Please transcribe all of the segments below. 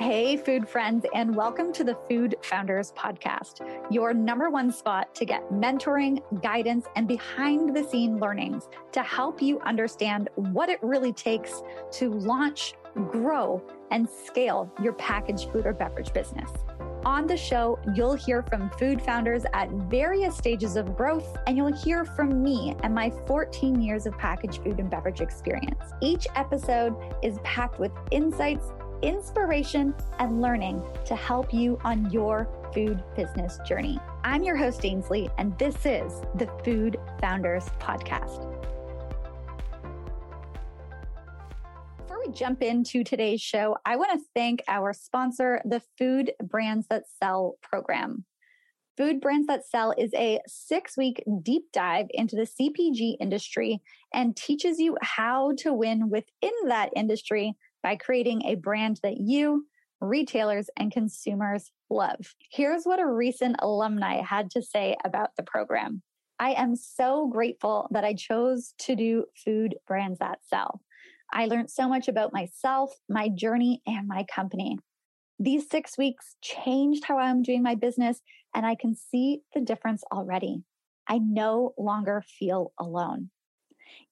Hey, food friends, and welcome to the Food Founders Podcast, your number one spot to get mentoring, guidance, and behind the scene learnings to help you understand what it really takes to launch, grow, and scale your packaged food or beverage business. On the show, you'll hear from food founders at various stages of growth, and you'll hear from me and my 14 years of packaged food and beverage experience. Each episode is packed with insights inspiration, and learning to help you on your food business journey. I'm your host, Ainsley, and this is the Food Founders Podcast. Before we jump into today's show, I want to thank our sponsor, the Food Brands That Sell program. Food Brands That Sell is a six week deep dive into the CPG industry and teaches you how to win within that industry by creating a brand that you, retailers, and consumers love. Here's what a recent alumni had to say about the program. I am so grateful that I chose to do food brands that sell. I learned so much about myself, my journey, and my company. These six weeks changed how I'm doing my business, and I can see the difference already. I no longer feel alone.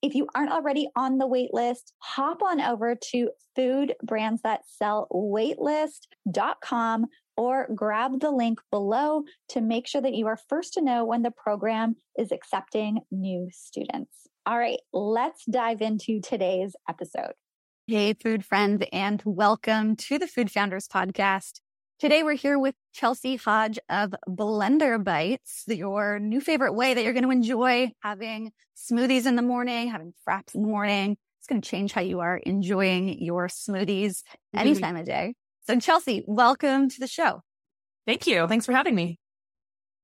If you aren't already on the wait list, hop on over to foodbrandsthatsellwaitlist.com or grab the link below to make sure that you are first to know when the program is accepting new students. All right, let's dive into today's episode. Hey, food friends, and welcome to the Food Founders Podcast. Today we're here with Chelsie Hodge of Blender Bites, your new favorite way that you're going to enjoy having smoothies in the morning, having fraps in the morning. It's going to change how you are enjoying your smoothies any mm-hmm. time of day. So Chelsie, welcome to the show. Thank you. Thanks for having me.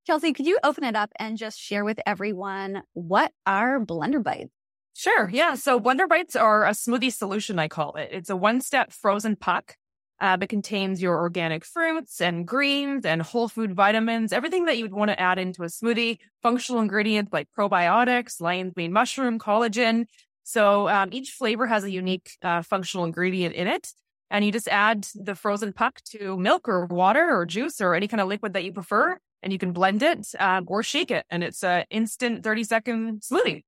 Chelsie, could you open it up and just share with everyone what are Blender Bites? Sure. Yeah. So Blender Bites are a smoothie solution, I call it. It's a one step frozen puck uh, it contains your organic fruits and greens and whole food vitamins, everything that you'd want to add into a smoothie, functional ingredients like probiotics, lion's mane mushroom, collagen. So um, each flavor has a unique uh, functional ingredient in it. And you just add the frozen puck to milk or water or juice or any kind of liquid that you prefer. And you can blend it um, or shake it. And it's an instant 30 second smoothie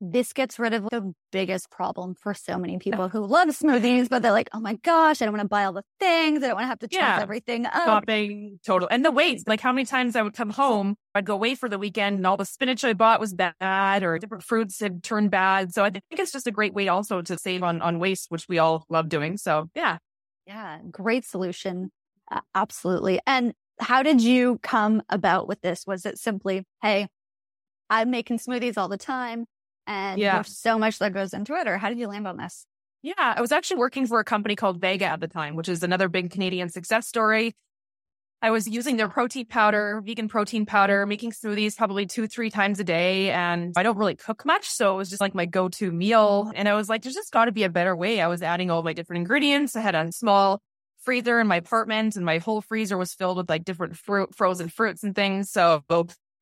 this gets rid of the biggest problem for so many people who love smoothies, but they're like, oh my gosh, I don't want to buy all the things. I don't want to have to chop yeah. everything up. Shopping, total. And the waste, like how many times I would come home, I'd go away for the weekend and all the spinach I bought was bad or different fruits had turned bad. So I think it's just a great way also to save on, on waste, which we all love doing. So yeah. Yeah. Great solution. Uh, absolutely. And how did you come about with this? Was it simply, hey, I'm making smoothies all the time and yeah. there's so much that goes into it or how did you land on this? Yeah i was actually working for a company called Vega at the time which is another big canadian success story. I was using their protein powder vegan protein powder making smoothies probably two three times a day and i don't really cook much so it was just like my go-to meal and i was like there's just got to be a better way. I was adding all my different ingredients. I had a small freezer in my apartment and my whole freezer was filled with like different fruit frozen fruits and things so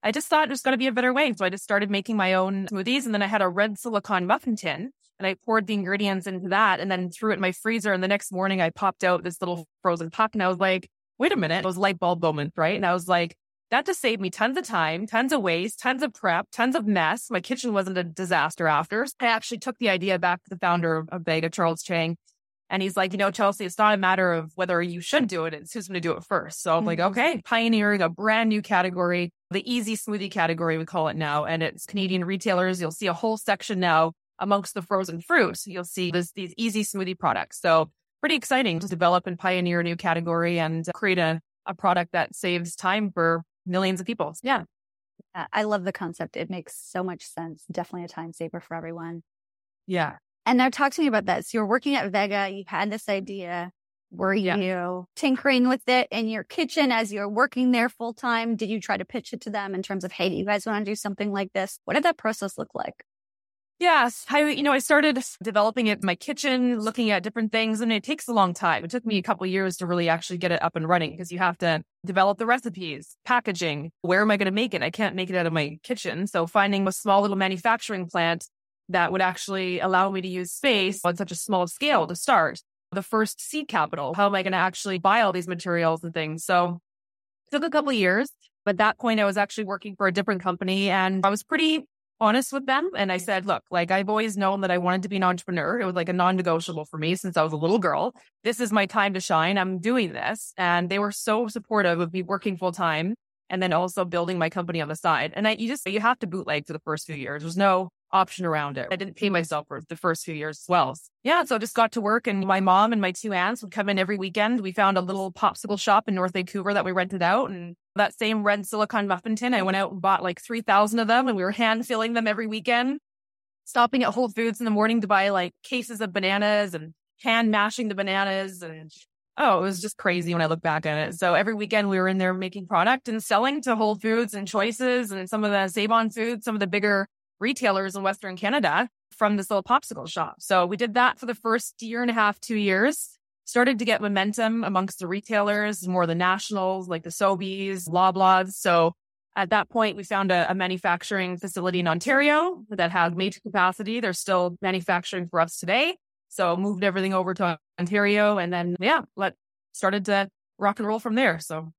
I just thought there's got to be a better way. So I just started making my own smoothies. And then I had a red silicone muffin tin and I poured the ingredients into that and then threw it in my freezer. And the next morning I popped out this little frozen puck and I was like, wait a minute. It was light bulb moment, right? And I was like, that just saved me tons of time, tons of waste, tons of prep, tons of mess. My kitchen wasn't a disaster after. I actually took the idea back to the founder of Vega, Charles Chang, and he's like, you know, Chelsie, it's not a matter of whether you should do it, it's who's going to do it first. So I'm like, mm-hmm. okay, pioneering a brand new category, the easy smoothie category, we call it now. And it's Canadian retailers. You'll see a whole section now amongst the frozen fruits. You'll see this, these easy smoothie products. So pretty exciting to develop and pioneer a new category and create a, a product that saves time for millions of people. Yeah. I love the concept. It makes so much sense. Definitely a time saver for everyone. Yeah. And now talk to me about this. You're working at Vega. You had this idea. Were you yeah. tinkering with it in your kitchen as you're working there full time? Did you try to pitch it to them in terms of, hey, do you guys want to do something like this? What did that process look like? Yes, I you know I started developing it in my kitchen, looking at different things, and it takes a long time. It took me a couple years to really actually get it up and running because you have to develop the recipes, packaging. Where am I going to make it? I can't make it out of my kitchen, so finding a small little manufacturing plant that would actually allow me to use space on such a small scale to start. the first seed capital. How am I going to actually buy all these materials and things? So it took a couple years. But at that point, I was actually working for a different company and I was pretty honest with them. And I said, look, like I've always known that I wanted to be an entrepreneur. It was like a non negotiable for me since I was a little girl. This is my time to shine. I'm doing this. And they were so supportive of me working full time and then also building my company on the side. And I, you just, you have to bootleg for the first few years. There's no option around it. I didn't pay mm-hmm. myself for the first few years as well. Yeah. So I just got to work and my mom and my two aunts would come in every weekend. We found a little popsicle shop in North Vancouver that we rented out and that same red silicon muffin tin, I went out and bought like 3,000 of them and we were hand filling them every weekend, stopping at Whole Foods in the morning to buy like cases of bananas and hand mashing the bananas and oh, it was just crazy when I look back at it. So every weekend we were in there making product and selling to Whole Foods and Choices and some of the Save-On Foods, some of the bigger retailers in Western Canada from this little popsicle shop. So we did that for the first year and a half, two years. Started to get momentum amongst the retailers, more the nationals like the Sobeys, Loblaws. So at that point, we found a, a, manufacturing facility in Ontario that had major capacity. They're still manufacturing for us today. So moved everything over to Ontario and then, yeah, let started to rock and roll from there. So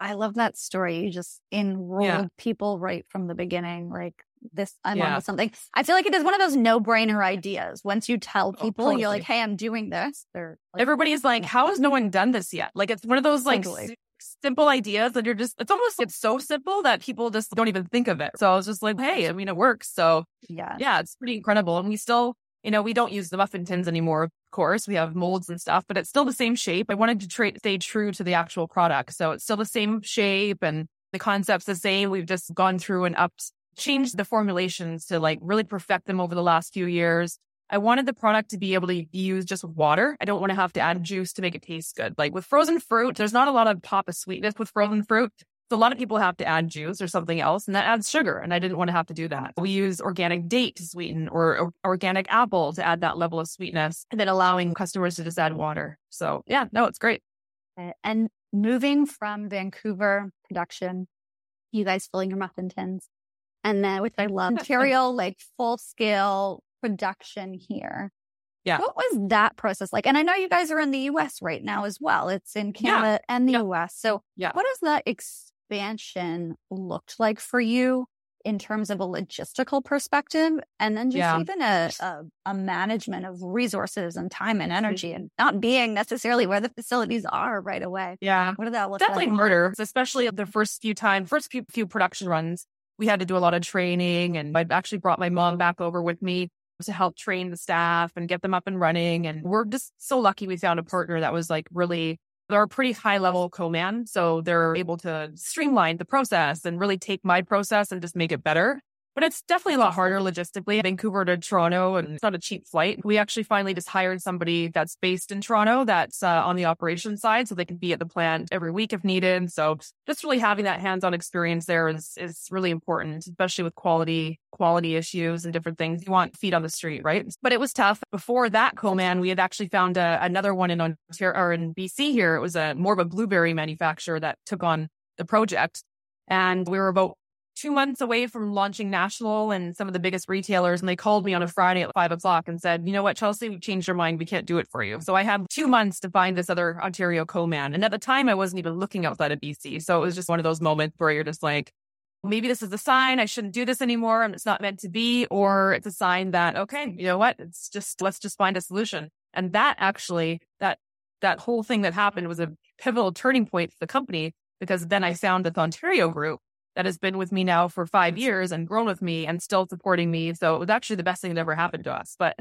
I love that story. You just enrolled yeah. people right from the beginning. Like this, I'm yeah. on something. I feel like it is one of those no brainer ideas. Once you tell oh, people, oh, totally. you're like, Hey, I'm doing this. They're like, everybody's like, how has no one done this yet? Like it's one of those like totally. simple ideas that you're just, it's almost, it's so simple that people just don't even think of it. So I was just like, Hey, I mean, it works. So yeah, yeah, it's pretty incredible. And we still, you know, we don't use the muffin tins anymore, of course. We have molds and stuff, but it's still the same shape. I wanted to tra- stay true to the actual product. So it's still the same shape and the concept's the same. We've just gone through and upped, changed the formulations to like really perfect them over the last few years. I wanted the product to be able to be used just water. I don't want to have to add juice to make it taste good. Like with frozen fruit, there's not a lot of pop of sweetness with frozen fruit. So a lot of people have to add juice or something else, and that adds sugar. And I didn't want to have to do that. We use organic date to sweeten or, or organic apple to add that level of sweetness, and then allowing customers to just add water. So yeah, no, it's great. Eh, and moving from Vancouver production, you guys filling your muffin tins, and then which I love, material like full scale production here. Yeah. What was that process like? And I know you guys are in the US right now as well. It's in Canada yeah. and the yeah. US. So yeah. what does that expansion looked like for you in terms of a logistical perspective and then just yeah. even a, a, a, management of resources and time and energy and not being necessarily where the facilities are right away. Yeah. What did that look Definitely like? murder, especially the first few times, first few, few production runs. We had to do a lot of training and I actually brought my mom back over with me to help train the staff and get them up and running. And we're just so lucky we found a partner that was like really they're a pretty high level co-man. So they're able to streamline the process and really take my process and just make it better. But it's definitely a lot harder logistically. Vancouver to Toronto, and it's not a cheap flight. We actually finally just hired somebody that's based in Toronto that's uh, on the operations side so they can be at the plant every week if needed. So just really having that hands on experience there is, is really important, especially with quality, quality issues and different things. You want feet on the street, right? But it was tough. Before that co-man, we had actually found a, uh, another one in Ontario or in BC here. It was a more of a blueberry manufacturer that took on the project. And we were about two months away from launching national and some of the biggest retailers. And they called me on a Friday at five o'clock and said, you know what, Chelsie, we've changed our mind. We can't do it for you. So I had two months to find this other Ontario co-man. And at the time, I wasn't even looking outside of BC. So it was just one of those moments where you're just like, maybe this is a sign I shouldn't do this anymore and it's not meant to be, or it's a sign that, okay, you know what? It's just, let's just find a solution. And that actually, that, that whole thing that happened was a pivotal turning point for the company because then I found the Ontario group that has been with me now for five years and grown with me and still supporting me. So it was actually the best thing that ever happened to us. But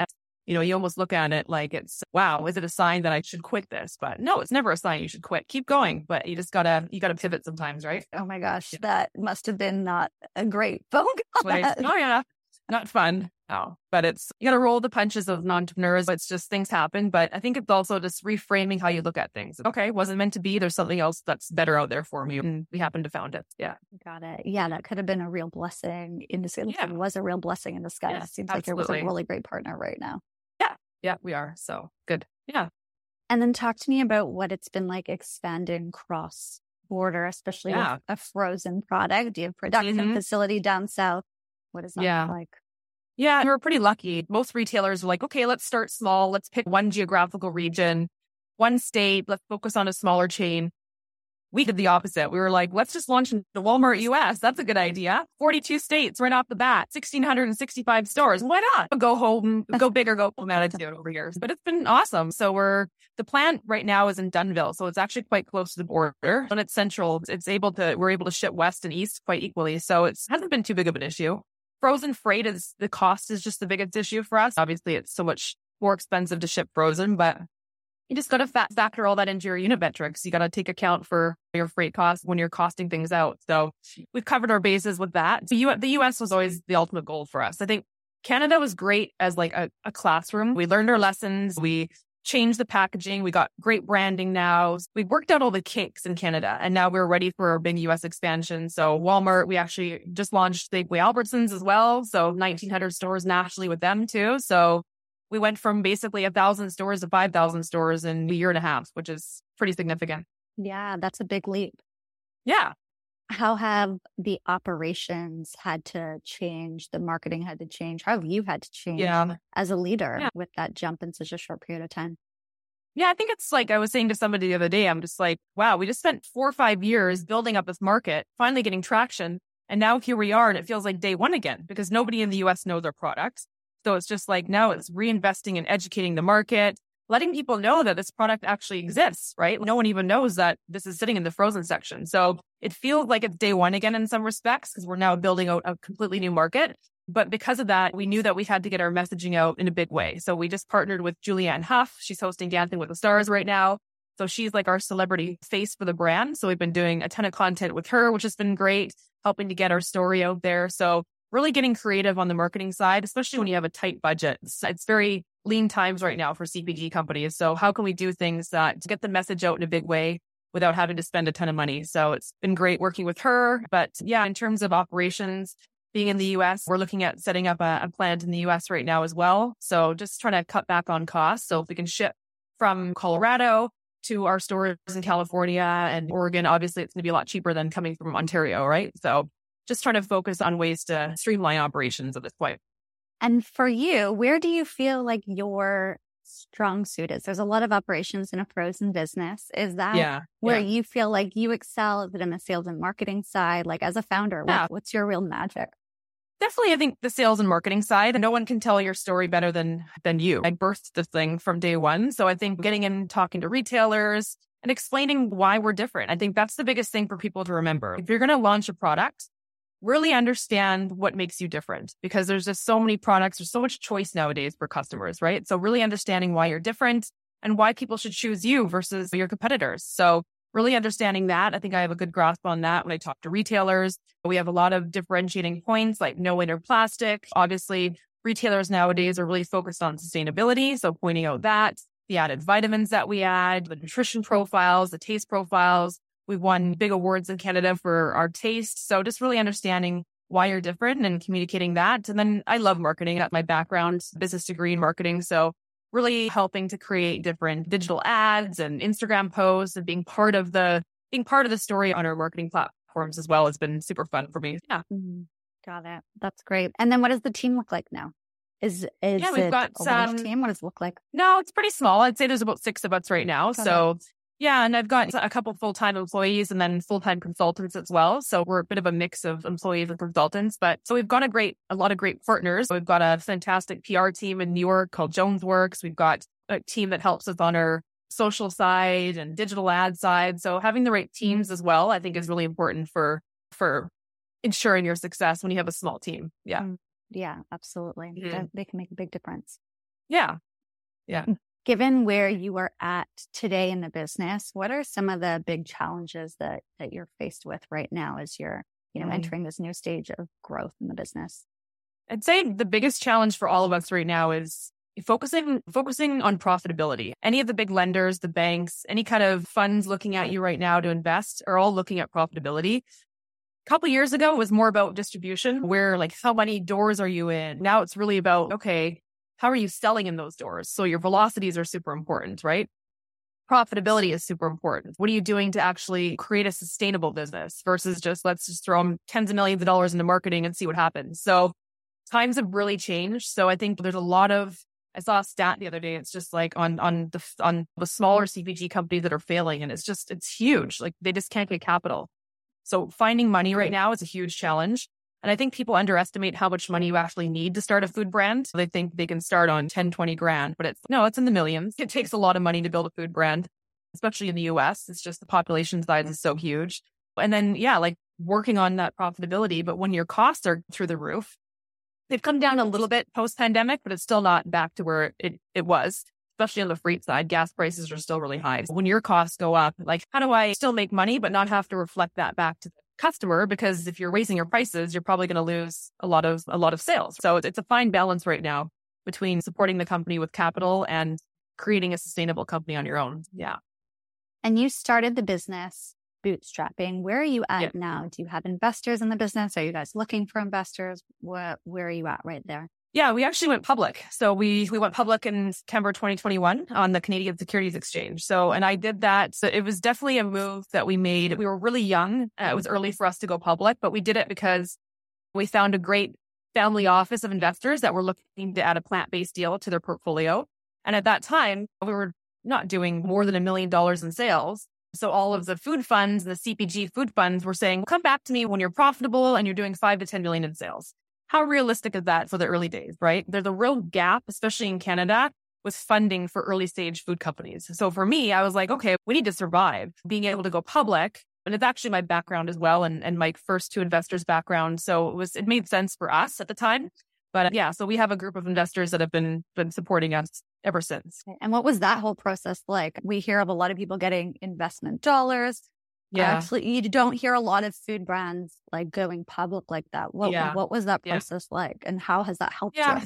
you know, you almost look at it like it's, wow, is it a sign that I should quit this? But no, it's never a sign you should quit. Keep going. But you just gotta, you gotta pivot sometimes, right? Oh my gosh. Yeah. That must have been not a great phone call. oh yeah. Not fun. No, but it's, you got to roll the punches of entrepreneurs. It's just things happen. But I think it's also just reframing how you look at things. Okay, wasn't meant to be. There's something else that's better out there for me. And we happened to found it. Yeah. Got it. Yeah. That could have been a real blessing in disguise. Yeah. Was a real blessing in disguise. Yeah, Seems absolutely. like it was a really great partner right now. Yeah. Yeah, we are. So good. Yeah. And then talk to me about what it's been like expanding cross border, especially yeah. with a frozen product. Do you have production mm-hmm. facility down south? What is that yeah. like? Yeah, we were pretty lucky. Most retailers were like, okay, let's start small. Let's pick one geographical region, one state. Let's focus on a smaller chain. We did the opposite. We were like, let's just launch into Walmart US. That's a good idea. 42 states right off the bat, 1,665 stores. Why not go home, go big or go home attitude over here? But it's been awesome. So we're, the plant right now is in Dunnville. So it's actually quite close to the border. When it's central, it's able to, we're able to ship west and east quite equally. So it hasn't been too big of an issue. Frozen freight is the cost is just the biggest issue for us. Obviously, it's so much more expensive to ship frozen, but you just got to factor all that into your unit metrics. You got to take account for your freight costs when you're costing things out. So we've covered our bases with that. The, U- the US was always the ultimate goal for us. I think Canada was great as like a, a classroom. We learned our lessons. We changed the packaging. We got great branding now. We worked out all the kinks in Canada and now we're ready for our big US expansion. So Walmart, we actually just launched Safeway Albertsons as well. So 1900 stores nationally with them too. So we went from basically a thousand stores to 5,000 stores in a year and a half, which is pretty significant. Yeah, that's a big leap. Yeah. How have the operations had to change? The marketing had to change. How have you had to change yeah. as a leader yeah. with that jump in such a short period of time? Yeah, I think it's like I was saying to somebody the other day, I'm just like, wow, we just spent four or five years building up this market, finally getting traction. And now here we are, and it feels like day one again because nobody in the US knows our products. So it's just like now it's reinvesting and educating the market, letting people know that this product actually exists, right? No one even knows that this is sitting in the frozen section. So it feels like it's day one again in some respects because we're now building out a completely new market. But because of that, we knew that we had to get our messaging out in a big way. So we just partnered with Julianne Hough. She's hosting Dancing with the Stars right now. So she's like our celebrity face for the brand. So we've been doing a ton of content with her, which has been great, helping to get our story out there. So really getting creative on the marketing side, especially when you have a tight budget. It's, it's very lean times right now for CPG companies. So how can we do things that to get the message out in a big way without having to spend a ton of money? So it's been great working with her. But yeah, in terms of operations, being in the US, we're looking at setting up a, a plant in the US right now as well. So just trying to cut back on costs. So if we can ship from Colorado to our stores in California and Oregon, obviously it's going to be a lot cheaper than coming from Ontario, right? So just trying to focus on ways to streamline operations at this point. And for you, where do you feel like your strong suit is? There's a lot of operations in a frozen business. Is that yeah, where yeah. you feel like you excel? Is it in the sales and marketing side? Like as a founder, Yeah. what, what's your real magic? Definitely, I think the sales and marketing side. No one can tell your story better than than you. I birthed the thing from day one, so I think getting in, talking to retailers, and explaining why we're different. I think that's the biggest thing for people to remember. If you're going to launch a product, really understand what makes you different because there's just so many products. There's so much choice nowadays for customers, right? So really understanding why you're different and why people should choose you versus your competitors. So really understanding that. I think I have a good grasp on that when I talk to retailers. We have a lot of differentiating points like no inner plastic. Obviously, retailers nowadays are really focused on sustainability. So pointing out that the added vitamins that we add, the nutrition profiles, the taste profiles. We've won big awards in Canada for our taste. So just really understanding why you're different and communicating that. And then I love marketing. That's my background, business degree in marketing. So really helping to create different digital ads and Instagram posts and being part of the being part of the story on our marketing platforms as well has been super fun for me. Yeah. Mhm. Got it. That's great. And then what does the team look like now? Is is Yeah, we've it got a some- team? What does it look like? No, it's pretty small. I'd say there's about six of us right now. Got so yeah, and I've got a couple full time employees and then full time consultants as well. So we're a bit of a mix of employees and consultants. But so we've got a great, a lot of great partners. We've got a fantastic PR team in New York called Jonesworks. We've got a team that helps us on our social side and digital ad side. So having the right teams as well, I think is really important for for ensuring your success when you have a small team. Yeah. Mm. Yeah, absolutely. Mhm. They can make a big difference. Yeah, yeah. Given where you are at today in the business, what are some of the big challenges that that you're faced with right now as you're, you know, Mm. entering this new stage of growth in the business? I'd say the biggest challenge for all of us right now is focusing focusing on profitability. Any of the big lenders, the banks, any kind of funds looking at you right now to invest are all looking at profitability. A couple years ago it was more about distribution, where like how many doors are you in? Now it's really about okay, how are you selling in those doors? So your velocities are super important, right? Profitability is super important. What are you doing to actually create a sustainable business versus just let's just throw tens of millions of dollars into marketing and see what happens? So times have really changed. So I think there's a lot of I saw a stat the other day. It's just like on on the on the smaller CPG companies that are failing, and it's just it's huge. Like they just can't get capital. So finding money right now is a huge challenge. And I think people underestimate how much money you actually need to start a food brand. They think they can start on 10, 20 grand, but it's no, it's in the millions. It takes a lot of money to build a food brand, especially in the US. It's just the population size is so huge. And then, yeah, like working on that profitability. But when your costs are through the roof, they've come down a little bit post pandemic, but it's still not back to where it, it was, especially on the freight side. Gas prices are still really high. When your costs go up, like, how do I still make money, but not have to reflect that back to the customer? Because if you're raising your prices, you're probably going to lose a lot of, a lot of sales. So it's a fine balance right now between supporting the company with capital and creating a sustainable company on your own. Yeah. And you started the business bootstrapping. Where are you at yeah. now? Do you have investors in the business? Are you guys looking for investors? Where where are you at right there? Yeah, we actually went public. So we we went public in September 2021 on the Canadian Securities Exchange. So and I did that. So it was definitely a move that we made. We were really young. Uh, it was early for us to go public, but we did it because we found a great family office of investors that were looking to add a plant-based deal to their portfolio. And at that time, we were not doing more than a million dollars in sales. So all of the food funds, the CPG food funds were saying, come back to me when you're profitable and you're doing five to 10 million in sales. How realistic is that for the early days, right? There's a real gap, especially in Canada, with funding for early stage food companies. So for me, I was like, okay, we need to survive. Being able to go public, and it's actually my background as well, and, and my first two investors' background. So it was it made sense for us at the time. But yeah, so we have a group of investors that have been been supporting us ever since. And what was that whole process like? We hear of a lot of people getting investment dollars. Yeah. Actually, you don't hear a lot of food brands like going public like that. What yeah. what was that process yeah. like and how has that helped yeah. you?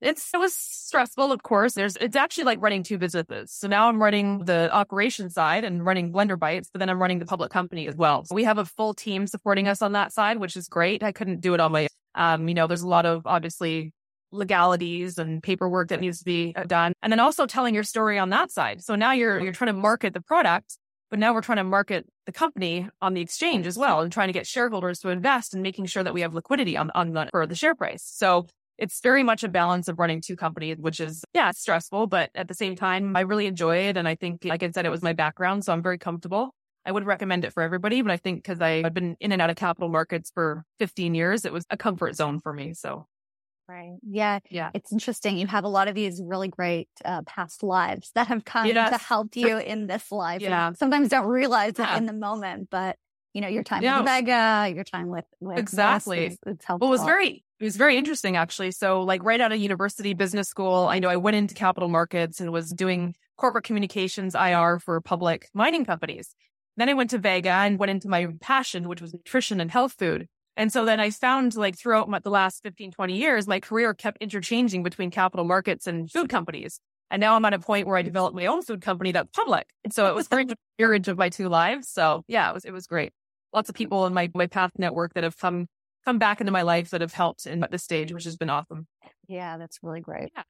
It's it was stressful, of course. There's it's actually like running two businesses. So now I'm running the operation side and running Blender Bites, but then I'm running the public company as well. So we have a full team supporting us on that side, which is great. I couldn't do it on my um, you know, there's a lot of obviously legalities and paperwork that needs to be uh, done. And then also telling your story on that side. So now you're you're trying to market the product, but now we're trying to market the company on the exchange as well and trying to get shareholders to invest and making sure that we have liquidity on on the for the share price. So it's very much a balance of running two companies, which is, yeah, stressful, but at the same time, I really enjoy it. And I think, like I said, it was my background. So I'm very comfortable. I would recommend it for everybody, but I think because I've been in and out of capital markets for 15 years, it was a comfort zone for me. So Right. Yeah. Yeah. It's interesting. You have a lot of these really great uh, past lives that have come yes. to help you in this life. Yeah. sometimes don't realize yeah. it in the moment, but you know, your time yeah. with Vega, your time with, with exactly. It's, it's helpful. Well, it was very, it was very interesting actually. So like right out of university business school, I know I went into capital markets and was doing corporate communications IR for public mining companies. Then I went to Vega and went into my passion, which was nutrition and health food. And so then I found like throughout my, the last 15, 20 years, my career kept interchanging between capital markets and food companies. And now I'm at a point where I developed my own food company that's public. And so it was very marriage of my two lives. So yeah, it was, it was great. Lots of people in my, my path network that have come, come back into my life that have helped in this stage, which has been awesome. Yeah, that's really great. Yeah.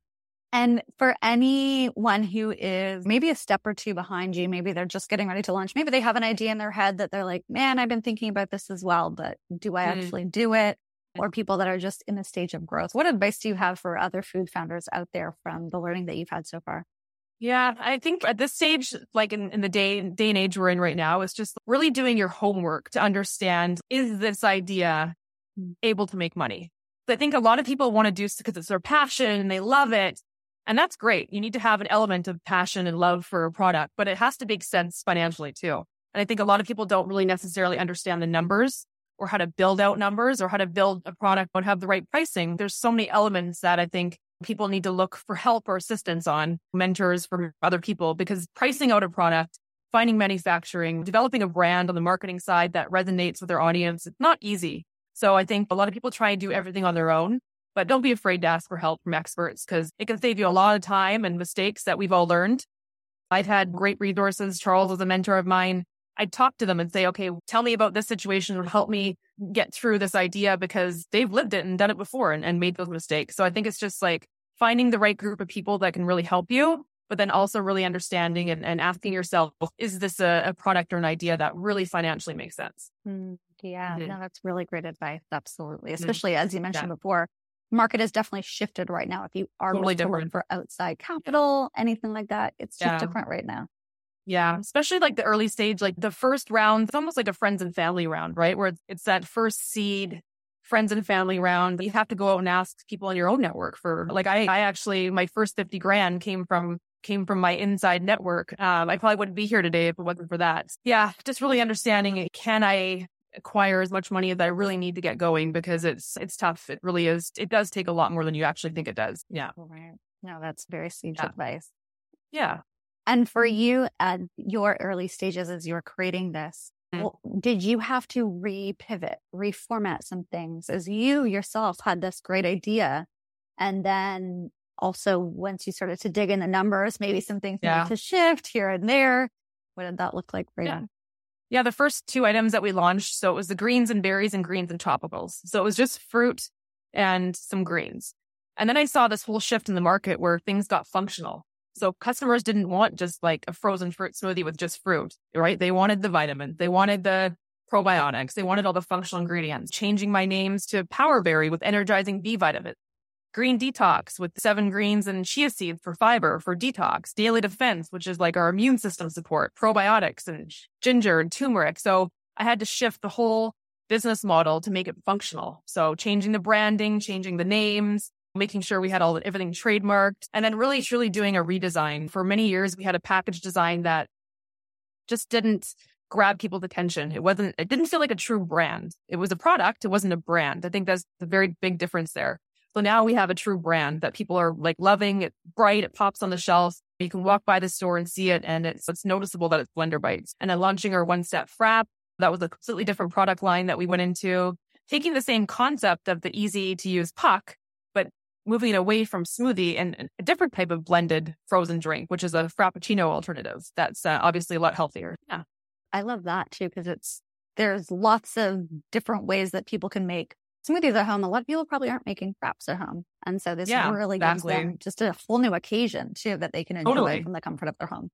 And for anyone who is maybe a step or two behind you, maybe they're just getting ready to launch, maybe they have an idea in their head that they're like, man, I've been thinking about this as well, but do I mm. actually do it? Or people that are just in the stage of growth. What advice do you have for other food founders out there from the learning that you've had so far? Yeah, I think at this stage, like in, in the day day and age we're in right now, it's just really doing your homework to understand is this idea able to make money? I think a lot of people want to do because it's their passion and they love it. And that's great. You need to have an element of passion and love for a product, but it has to make sense financially too. And I think a lot of people don't really necessarily understand the numbers or how to build out numbers or how to build a product and have the right pricing. There's so many elements that I think people need to look for help or assistance on, mentors from other people, because pricing out a product, finding manufacturing, developing a brand on the marketing side that resonates with their audience, it's not easy. So I think a lot of people try and do everything on their own. But don't be afraid to ask for help from experts because it can save you a lot of time and mistakes that we've all learned. I've had great resources. Charles was a mentor of mine. I'd talk to them and say, okay, tell me about this situation or help me get through this idea because they've lived it and done it before and, and made those mistakes. So I think it's just like finding the right group of people that can really help you, but then also really understanding and, and asking yourself, is this a, a, product or an idea that really financially makes sense? Mm, yeah, mm-hmm. no, that's really great advice. Absolutely. Mm-hmm. Especially mm-hmm. as you mentioned yeah. before, market has definitely shifted right now. If you are Totally different. for outside capital, anything like that, it's just Yeah. different right now. Yeah, especially like the early stage, like the first round, it's almost like a friends and family round, right? Where it's, it's that first seed friends and family round. You have to go out and ask people in your own network for like I I actually my first 50 grand came from came from my inside network. Um, I probably wouldn't be here today if it wasn't for that. Yeah, just really understanding can I acquire as much money as I really need to get going because it's it's tough. It really is. It does take a lot more than you actually think it does. Yeah. Right. No, that's very sage Yeah. advice. Yeah. And for you at your early stages as you're creating this, Mm. well, did you have to repivot, reformat some things as you yourself had this great idea? And then also once you started to dig in the numbers, maybe some things Yeah. needed to shift here and there. What did that look like for Yeah. you? Yeah, the first two items that we launched, so it was the greens and berries and greens and tropicals. So it was just fruit and some greens. And then I saw this whole shift in the market where things got functional. So customers didn't want just like a frozen fruit smoothie with just fruit, right? They wanted the vitamins, they wanted the probiotics, they wanted all the functional ingredients. Changing my names to Power Berry with energizing B vitamins. Green Detox with seven greens and chia seeds for fiber, for detox, Daily Defense, which is like our immune system support, probiotics and ginger and turmeric. So I had to shift the whole business model to make it functional. So changing the branding, changing the names, making sure we had all everything trademarked, and then really truly doing a redesign. For many years, we had a package design that just didn't grab people's attention. It wasn't, it didn't feel like a true brand. It was a product. It wasn't a brand. I think that's the very big difference there. So now we have a true brand that people are like loving. It's bright. It pops on the shelf. You can walk by the store and see it, and it's it's noticeable that it's Blender Bites. And then launching our one step frap, that was a completely different product line that we went into, taking the same concept of the easy to use puck, but moving away from smoothie and a different type of blended frozen drink, which is a frappuccino alternative. That's uh, obviously a lot healthier. Yeah. I love that too, because it's, there's lots of different ways that people can make smoothies at home. A lot of people probably aren't making fraps at home. And so this Yeah, really exactly. gives them just a whole new occasion too that they can enjoy Totally. from the comfort of their home.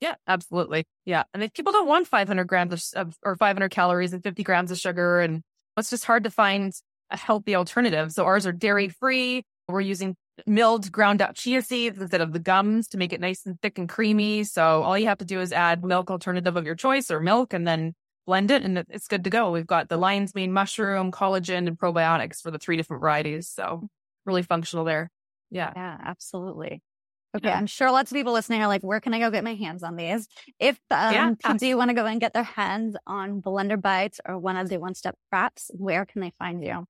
Yeah, absolutely. Yeah. And if people don't want 500 grams of, of or 500 calories and 50 grams of sugar, and it's just hard to find a healthy alternative. So ours are dairy free. We're using milled ground up chia seeds instead of the gums to make it nice and thick and creamy. So all you have to do is add milk alternative of your choice or milk and then blend it and it's good to go. We've got the lion's mane mushroom, collagen, and probiotics for the three different varieties. So really functional there. Yeah. Yeah, absolutely. Okay, Yeah. I'm sure lots of people listening are like, where can I go get my hands on these? If um, Yeah. people do want to go and get their hands on Blender Bites or one of the one step fraps, where can they find you?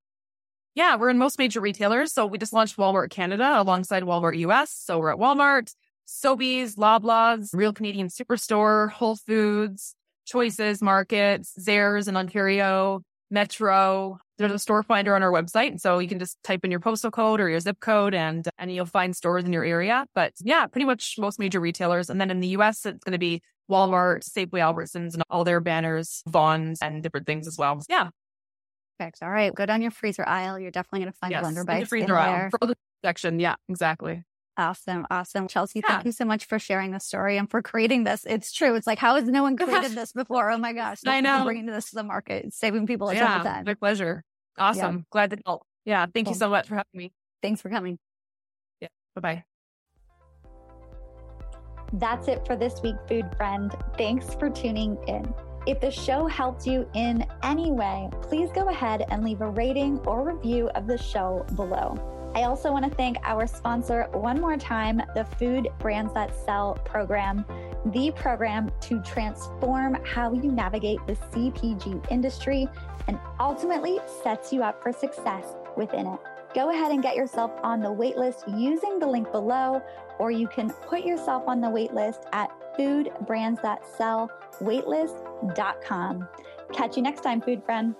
Yeah, we're in most major retailers. So we just launched Walmart Canada alongside Walmart US. So we're at Walmart, Sobeys, Loblaws, Real Canadian Superstore, Whole Foods, Choices Markets, Zehrs in Ontario, Metro. There's a store finder on our website. So you can just type in your postal code or your zip code and, and you'll find stores in your area. But yeah, pretty much most major retailers. And then in the US, it's going to be Walmart, Safeway, Albertsons, and all their banners, Vons, and different things as well. Yeah. Perfect. All right, go down your freezer aisle. You're definitely going to find yes. Blender Bites the freezer aisle. Frozen section. Yeah, exactly. Awesome, awesome. Chelsie, Yeah. thank you so much for sharing the story and for creating this. It's true. It's like, how has no one created this before? Oh my gosh. I thank know. Bringing this to the market, saving people a ton yeah, of time. my pleasure. Awesome. Glad to help. Yeah. Thank you so much for having me. Thanks for coming. Yeah. Bye bye. That's it for this week, food friend. Thanks for tuning in. If the show helped you in any way, please go ahead and leave a rating or review of the show below. I also want to thank our sponsor one more time, the Food Brands That Sell program, the program to transform how you navigate the CPG industry and ultimately sets you up for success within it. Go ahead and get yourself on the waitlist using the link below, or you can put yourself on the waitlist at foodbrandsthatsellwaitlist.com. Catch you next time, food friend.